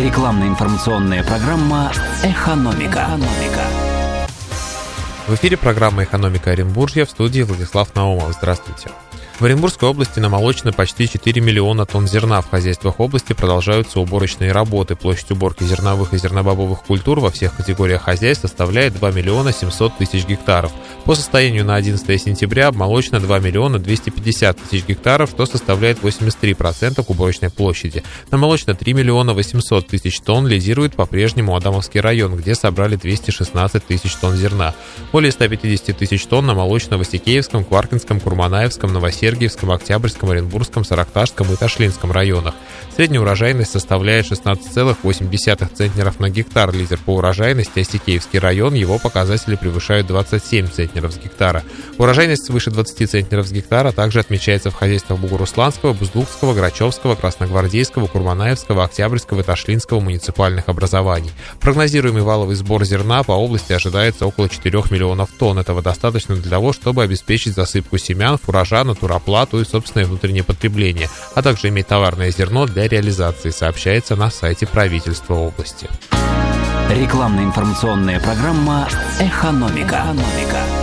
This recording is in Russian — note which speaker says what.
Speaker 1: Рекламно-информационная программа «Экономика». «Экономика».
Speaker 2: В эфире программа «Экономика Оренбуржья» в студии Владислав Наумов. Здравствуйте. В Оренбургской области намолочено почти 4 миллиона тонн зерна. В хозяйствах области продолжаются уборочные работы. Площадь уборки зерновых и зернобобовых культур во всех категориях хозяйств составляет 2 миллиона 700 тысяч гектаров. По состоянию на 11 сентября обмолочено 2 миллиона 250 тысяч гектаров, что составляет 83% уборочной площади. Намолочено 3 миллиона 800 тысяч тонн, лидирует по-прежнему Адамовский район, где собрали 216 тысяч тонн зерна. Более 150 тысяч тонн намолочено в Осикеевском, Кваркинском, Курманаевском, Новоселье Сергиевском, Октябрьском, Оренбургском, Саракташском и Ташлинском районах. Средняя урожайность составляет 16,8 центнеров на гектар. Лидер по урожайности Осикеевский район, его показатели превышают 27 центнеров с гектара. Урожайность свыше 20 центнеров с гектара также отмечается в хозяйствах Бугурусланского, Буздукского, Грачевского, Красногвардейского, Курманаевского, Октябрьского и Ташлинского муниципальных образований. Прогнозируемый валовый сбор зерна по области ожидается около 4 миллионов тонн. Этого достаточно для того, чтобы обеспечить засыпку семян, фуража, натуралов оплату и собственное внутреннее потребление, а также иметь товарное зерно для реализации, сообщается на сайте правительства области.
Speaker 1: Рекламно-информационная программа «Экономика». «Экономика».